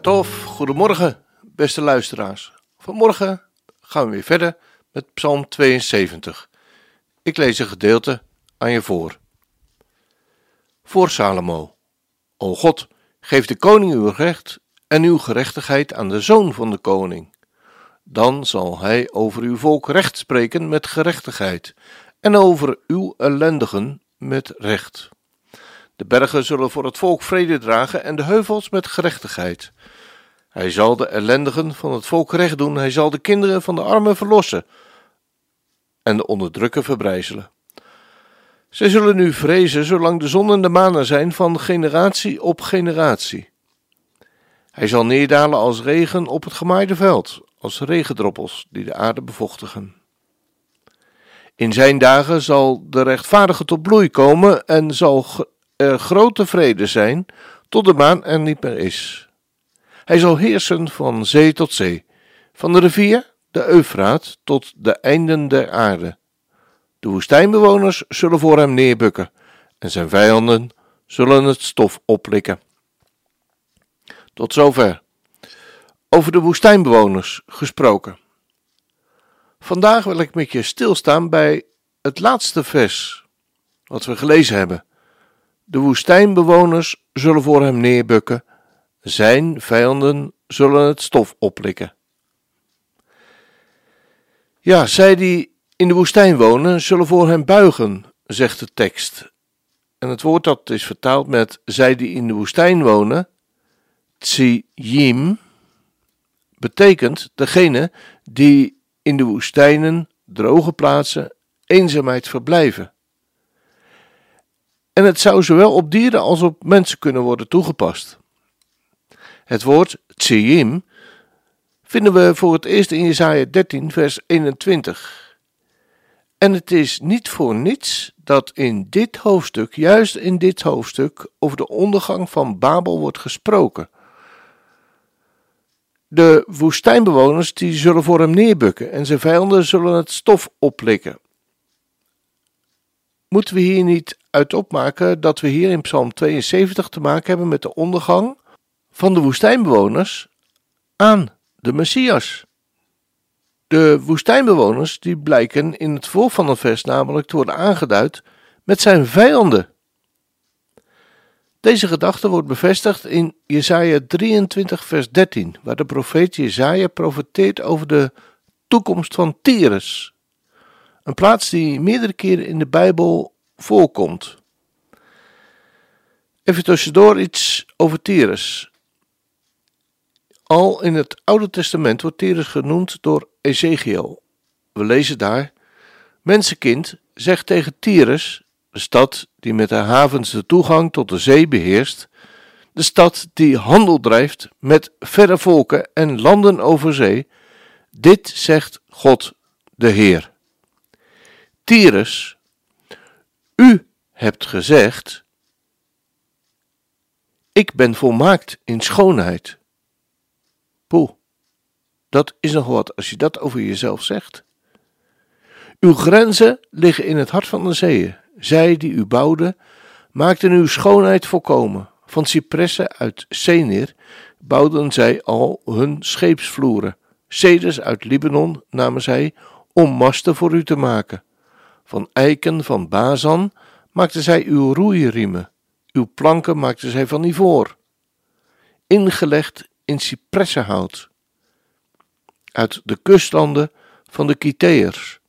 Bokatov, goedemorgen, beste luisteraars. Vanmorgen gaan we weer verder met Psalm 72. Ik lees een gedeelte aan je voor. Voor Salomo. O God, geef de koning uw recht en uw gerechtigheid aan de zoon van de koning. Dan zal hij over uw volk recht spreken met gerechtigheid en over uw ellendigen met recht. De bergen zullen voor het volk vrede dragen en de heuvels met gerechtigheid. Hij zal de ellendigen van het volk recht doen, hij zal de kinderen van de armen verlossen en de onderdrukker verbrijzelen. Zij zullen nu vrezen zolang de zon en de maan er zijn van generatie op generatie. Hij zal neerdalen als regen op het gemaaide veld, als regendroppels die de aarde bevochtigen. In zijn dagen zal de rechtvaardige tot bloei komen en zal er grote vrede zijn tot de maan er niet meer is. Hij zal heersen van zee tot zee, van de rivier, de Eufraat, tot de einden der aarde. De woestijnbewoners zullen voor hem neerbukken en zijn vijanden zullen het stof oplikken. Tot zover. Over de woestijnbewoners gesproken. Vandaag wil ik met je stilstaan bij het laatste vers wat we gelezen hebben. De woestijnbewoners zullen voor hem neerbukken, zijn vijanden zullen het stof oplikken. Ja, zij die in de woestijn wonen, zullen voor hem buigen, zegt de tekst. En het woord dat is vertaald met zij die in de woestijn wonen, tsiyim, betekent degene die in de woestijnen, droge plaatsen, eenzaamheid verblijven. En het zou zowel op dieren als op mensen kunnen worden toegepast. Het woord tsiyim vinden we voor het eerst in Jesaja 13 vers 21. En het is niet voor niets dat in dit hoofdstuk, juist in dit hoofdstuk, over de ondergang van Babel wordt gesproken. De woestijnbewoners die zullen voor hem neerbukken en zijn vijanden zullen het stof oplikken. Moeten we hier niet uit opmaken dat we hier in Psalm 72 te maken hebben met de ondergang van de woestijnbewoners aan de Messias? De woestijnbewoners die blijken in het vol van het vers namelijk te worden aangeduid met zijn vijanden. Deze gedachte wordt bevestigd in Jesaja 23 vers 13, waar de profeet Jesaja profeteert over de toekomst van Tyrus. Een plaats die meerdere keren in de Bijbel voorkomt. Even tussendoor iets over Tyrus. Al in het Oude Testament wordt Tyrus genoemd door Ezekiel. We lezen daar: Mensenkind, zeg tegen Tyrus, de stad die met haar havens de toegang tot de zee beheerst, de stad die handel drijft met verre volken en landen over zee. Dit zegt God de Heer. Tyrus, u hebt gezegd: Ik ben volmaakt in schoonheid. Poeh, dat is nog wat als je dat over jezelf zegt. Uw grenzen liggen in het hart van de zeeën. Zij die u bouwden, maakten uw schoonheid volkomen. Van cipressen uit Senir bouwden zij al hun scheepsvloeren. Ceders uit Libanon namen zij om masten voor u te maken. Van eiken van Bazan maakten zij uw roeiriemen. Uw planken maakten zij van ivoor. Ingelegd in cipressenhout. Uit de kustlanden van de Kiteërs.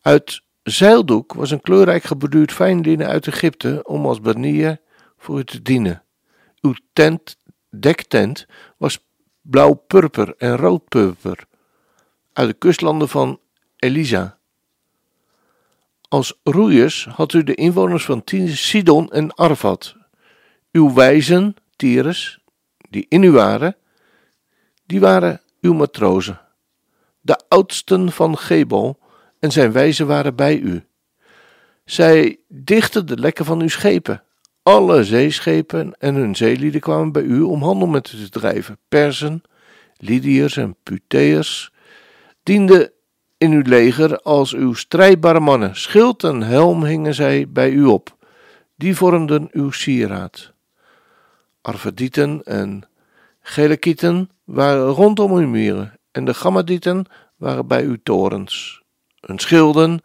Uit zeildoek was een kleurrijk geborduurd fijnlinnen uit Egypte om als banier voor u te dienen. Uw tent, dektent was blauw-purper en rood-purper uit de kustlanden van Elisa. Als roeiers had u de inwoners van Sidon en Arvat. Uw wijzen, Tyrus, die in u waren, die waren uw matrozen. De oudsten van Gebel en zijn wijzen waren bij u. Zij dichten de lekken van uw schepen. Alle zeeschepen en hun zeelieden kwamen bij u om handel met u te drijven. Persen, Lydiërs en Puteërs dienden in uw leger als uw strijdbare mannen. Schild en helm hingen zij bij u op. Die vormden uw sieraad. Arvadieten en Gelekieten waren rondom uw muren en de Gammadieten waren bij uw torens. Hun schilden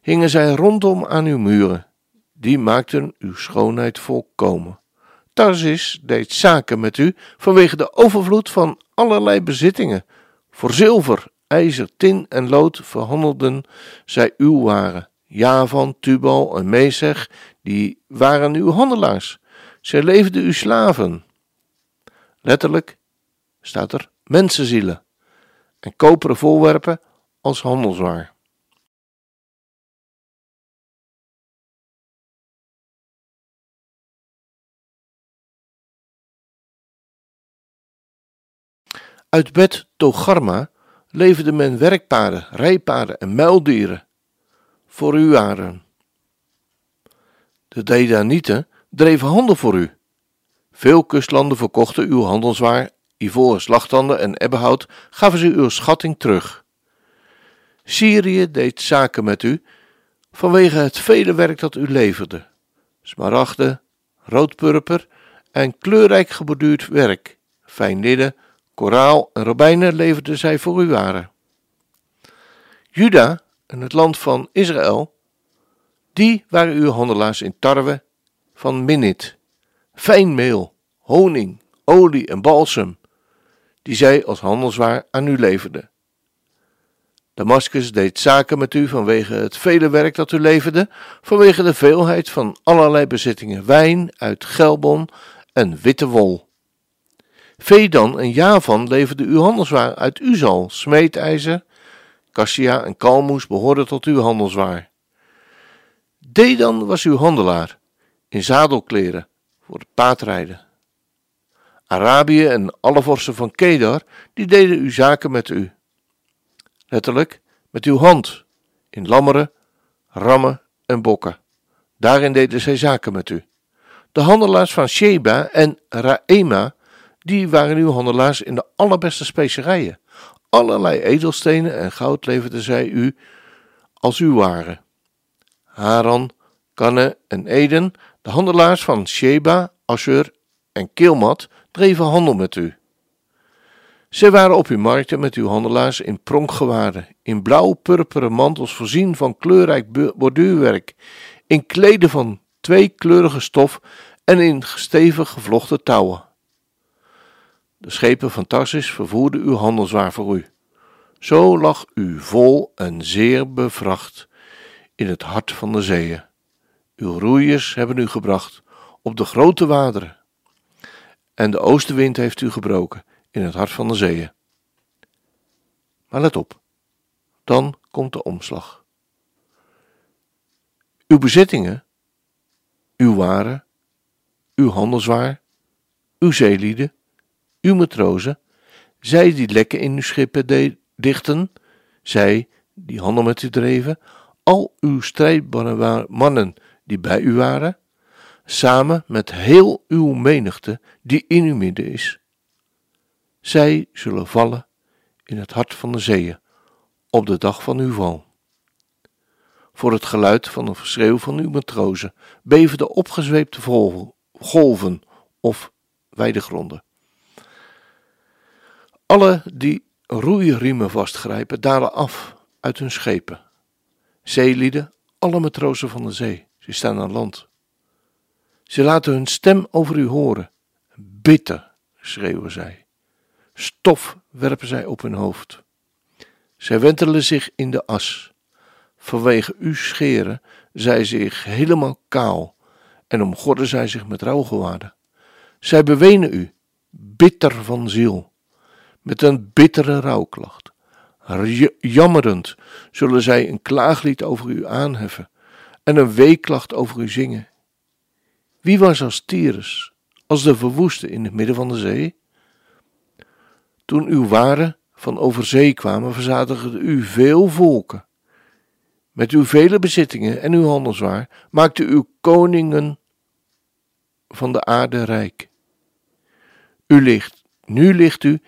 hingen zij rondom aan uw muren. Die maakten uw schoonheid volkomen. Tarsis deed zaken met u vanwege de overvloed van allerlei bezittingen. Voor zilver, ijzer, tin en lood verhandelden zij uw waren. Javan, Tubal en Mesech, die waren uw handelaars. Zij leefden uw slaven. Letterlijk staat er mensenzielen en koperen voorwerpen als handelswaar. Uit Bet Togarma leverde men werkpaarden, rijpaarden en muildieren voor uw waren. De Dedanieten dreven handel voor u. Veel kustlanden verkochten uw handelswaar, ivoren slagtanden en ebbenhout gaven ze uw schatting terug. Syrië deed zaken met u vanwege het vele werk dat u leverde. Smaragden, roodpurper en kleurrijk geborduurd werk, fijn linnen, koraal en robijnen leverden zij voor u waren. Juda en het land van Israël, die waren uw handelaars in tarwe van Minit, fijn meel, honing, olie en balsem, die zij als handelswaar aan u leverden. Damascus deed zaken met u vanwege het vele werk dat u leverde, vanwege de veelheid van allerlei bezittingen wijn uit Gelbon en witte wol. Vedan en Javan leverden uw handelswaar uit Uzal, smeedijzer, cassia en kalmoes behoorden tot uw handelswaar. Dedan was uw handelaar, in zadelkleren, voor het paardrijden. Arabië en alle vorsten van Kedar, die deden uw zaken met u. Letterlijk, met uw hand, in lammeren, rammen en bokken. Daarin deden zij zaken met u. De handelaars van Sheba en Raema die waren uw handelaars in de allerbeste specerijen. Allerlei edelstenen en goud leverden zij u als uw waren. Haran, Kanne en Eden, de handelaars van Sheba, Assur en Kilmat, dreven handel met u. Zij waren op uw markten met uw handelaars in pronkgewaden, in blauw-purperen mantels voorzien van kleurrijk borduurwerk, in kleden van tweekleurige stof en in stevig gevlochten touwen. De schepen van Tarsis vervoerden uw handelswaar voor u. Zo lag u vol en zeer bevracht in het hart van de zeeën. Uw roeiers hebben u gebracht op de grote wateren. En de oostenwind heeft u gebroken in het hart van de zeeën. Maar let op, dan komt de omslag. Uw bezittingen, uw waren, uw handelswaar, uw zeelieden, uw matrozen, zij die lekken in uw schippen dichten, zij die handel met u dreven, al uw strijdbare mannen die bij u waren, samen met heel uw menigte die in uw midden is. Zij zullen vallen in het hart van de zeeën op de dag van uw val. Voor het geluid van een verschreeuw van uw matrozen beven de opgezweepte golven of weidegronden. Alle die roeiriemen vastgrijpen, dalen af uit hun schepen. Zeelieden, alle matrozen van de zee, ze staan aan land. Ze laten hun stem over u horen. Bitter, schreeuwen zij. Stof werpen zij op hun hoofd. Zij wentelen zich in de as. Vanwege uw scheren zij zich helemaal kaal en omgorden zij zich met rouwgewaden. Zij bewenen u, bitter van ziel met een bittere rouwklacht. Jammerend zullen zij een klaaglied over u aanheffen. en een weeklacht over u zingen. Wie was als Tyrus, als de verwoeste in het midden van de zee? Toen uw waren van over zee kwamen, verzadigde u veel volken. Met uw vele bezittingen en uw handelswaar maakte uw koningen van de aarde rijk. U ligt, nu ligt u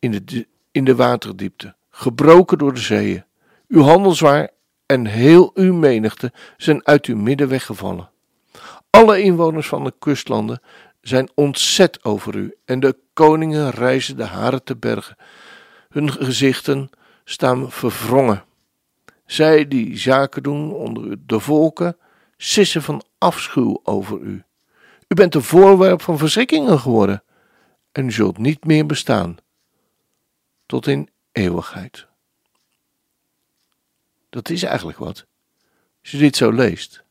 in de, in de waterdiepte, gebroken door de zeeën. Uw handelswaar en heel uw menigte zijn uit uw midden weggevallen. Alle inwoners van de kustlanden zijn ontzet over u en de koningen reizen de haren te bergen. Hun gezichten staan verwrongen. Zij die zaken doen onder de volken, sissen van afschuw over u. U bent een voorwerp van verschrikkingen geworden en u zult niet meer bestaan tot in eeuwigheid. Dat is eigenlijk wat. Als je dit zo leest.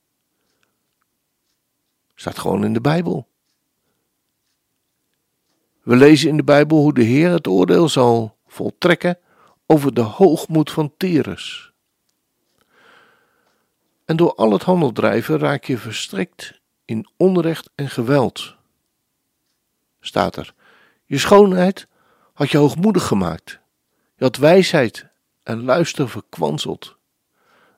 Staat gewoon in de Bijbel. We lezen in de Bijbel hoe de Heer het oordeel zal voltrekken over de hoogmoed van Tyrus. En door al het handeldrijven raak je verstrikt in onrecht en geweld. Staat er. Je schoonheid had je hoogmoedig gemaakt. Je had wijsheid en luister verkwanseld.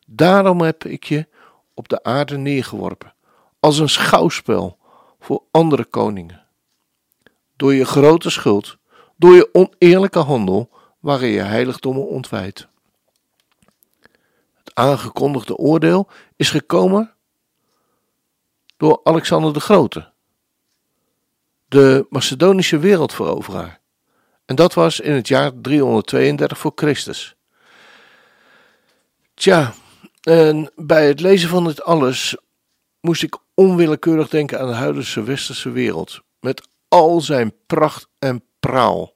Daarom heb ik je op de aarde neergeworpen, als een schouwspel voor andere koningen. Door je grote schuld, door je oneerlijke handel, waren je heiligdommen ontwijd. Het aangekondigde oordeel is gekomen door Alexander de Grote, de Macedonische wereldveroveraar. En dat was in het jaar 332 voor Christus. Tja, en bij het lezen van dit alles moest ik onwillekeurig denken aan de huidige westerse wereld, met al zijn pracht en praal,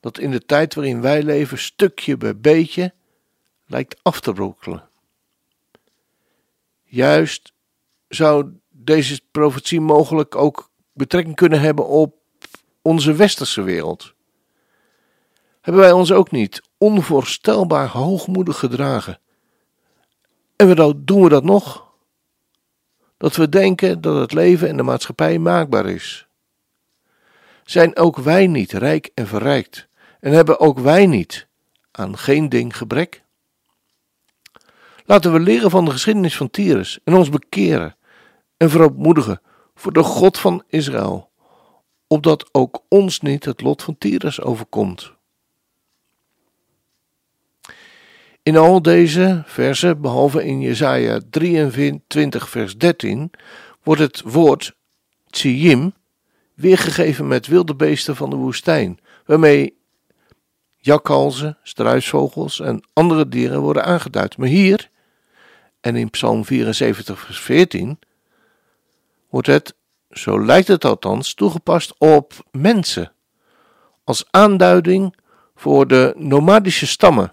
dat in de tijd waarin wij leven stukje bij beetje lijkt af te brokkelen. Juist zou deze profetie mogelijk ook betrekking kunnen hebben op onze westerse wereld. Hebben wij ons ook niet onvoorstelbaar hoogmoedig gedragen? En doen we dat nog? Dat we denken dat het leven en de maatschappij maakbaar is. Zijn ook wij niet rijk en verrijkt? En hebben ook wij niet aan geen ding gebrek? Laten we leren van de geschiedenis van Tyrus en ons bekeren en verootmoedigen voor de God van Israël, opdat ook ons niet het lot van Tyrus overkomt. In al deze versen, behalve in Jesaja 23 vers 13, wordt het woord tsiyim weergegeven met wilde beesten van de woestijn, waarmee jakhalzen, struisvogels en andere dieren worden aangeduid. Maar hier, en in Psalm 74 vers 14, wordt het, zo lijkt het althans, toegepast op mensen, als aanduiding voor de nomadische stammen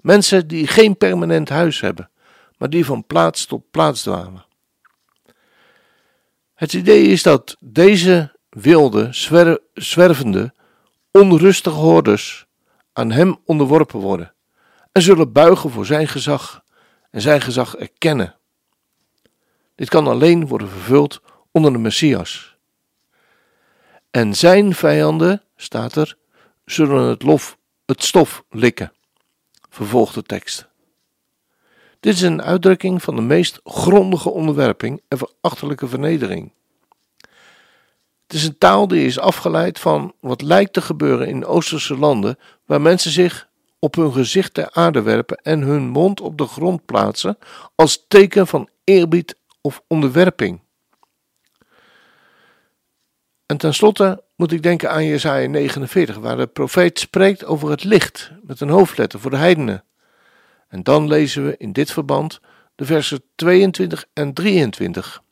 Mensen die geen permanent huis hebben, maar die van plaats tot plaats dwalen. Het idee is dat deze wilde, zwervende, onrustige hordes aan hem onderworpen worden en zullen buigen voor zijn gezag en zijn gezag erkennen. Dit kan alleen worden vervuld onder de Messias. En zijn vijanden, staat er, zullen het, lof, het stof likken vervolgt de tekst. Dit is een uitdrukking van de meest grondige onderwerping en verachtelijke vernedering. Het is een taal die is afgeleid van wat lijkt te gebeuren in Oosterse landen, waar mensen zich op hun gezicht ter aarde werpen en hun mond op de grond plaatsen als teken van eerbied of onderwerping. En tenslotte moet ik denken aan Jesaja 49, waar de profeet spreekt over het licht met een hoofdletter voor de heidenen. En dan lezen we in dit verband de versen 22 en 23.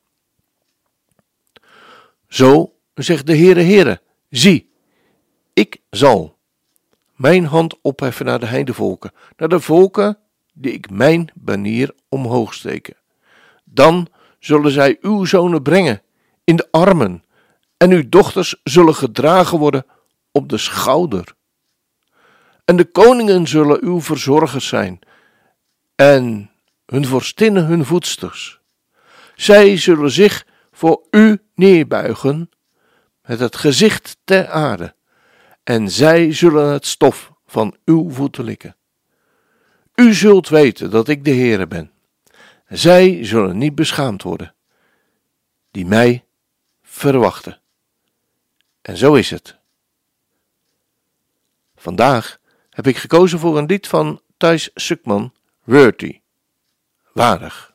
Zo zegt de Heere Heere, zie, ik zal mijn hand opheffen naar de heidevolken, naar de volken die ik mijn banier omhoog steken. Dan zullen zij uw zonen brengen in de armen en uw dochters zullen gedragen worden op de schouder. En de koningen zullen uw verzorgers zijn, en hun vorstinnen hun voedsters. Zij zullen zich voor u neerbuigen met het gezicht ter aarde, en zij zullen het stof van uw voeten likken. U zult weten dat ik de Heere ben. Zij zullen niet beschaamd worden, die mij verwachten. En zo is het. Vandaag heb ik gekozen voor een lied van Thijs Sukman, Worthy. Waardig.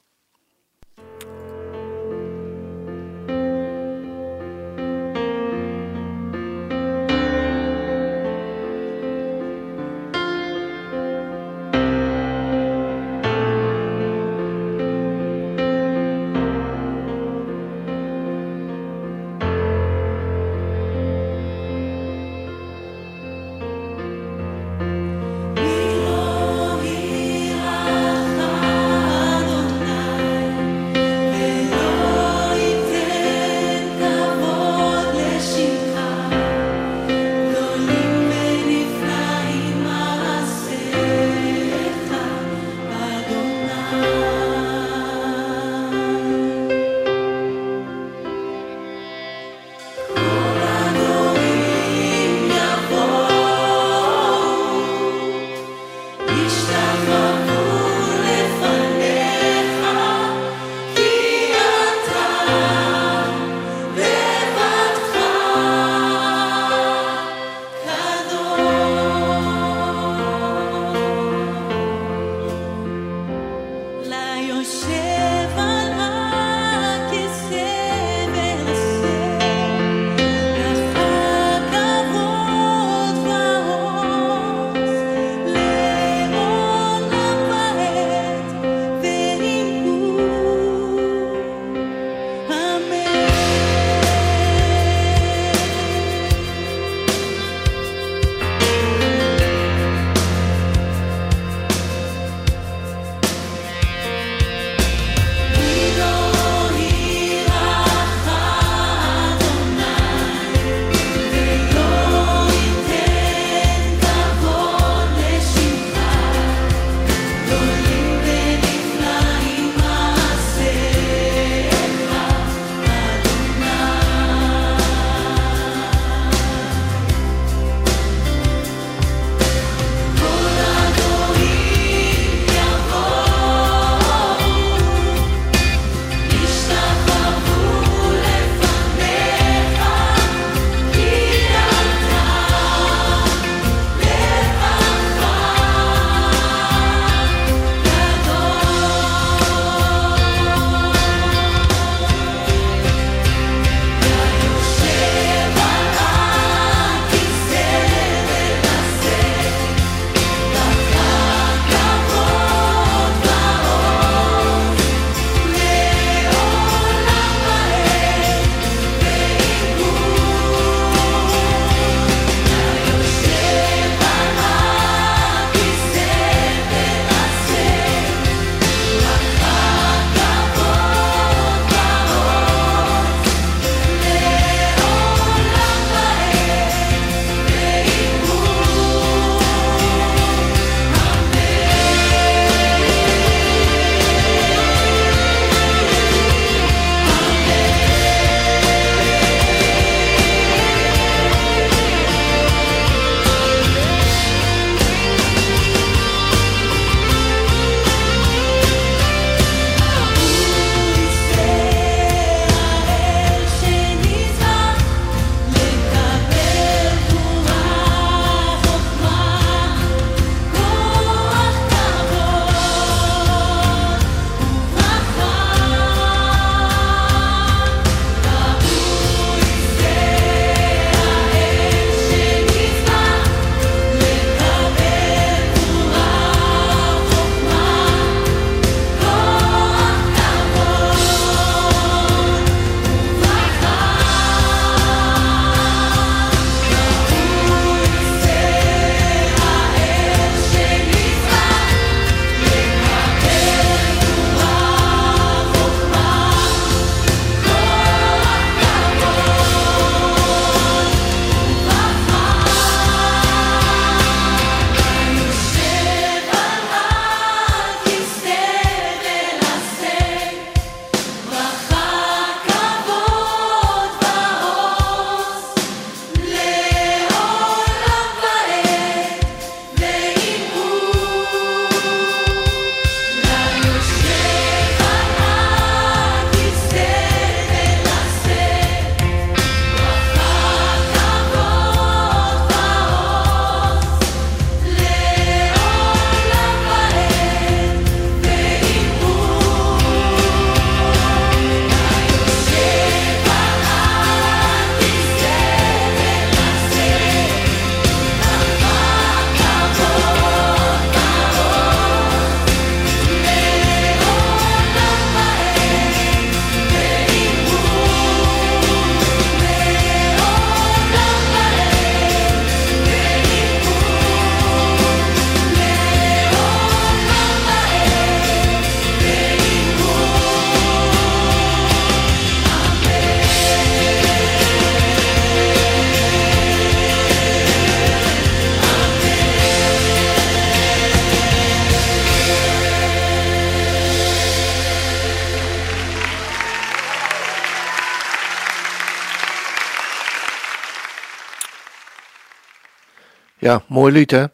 Ja, mooi lied hè.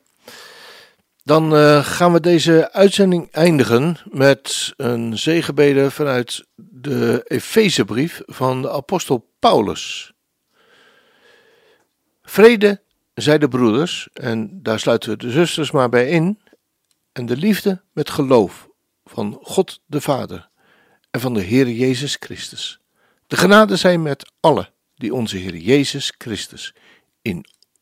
Dan uh, gaan we deze uitzending eindigen met een zegenbede vanuit de Efezebrief van de apostel Paulus. Vrede, zij de broeders, en daar sluiten we de zusters maar bij in, en de liefde met geloof van God de Vader en van de Heer Jezus Christus. De genade zijn met allen die onze Heer Jezus Christus in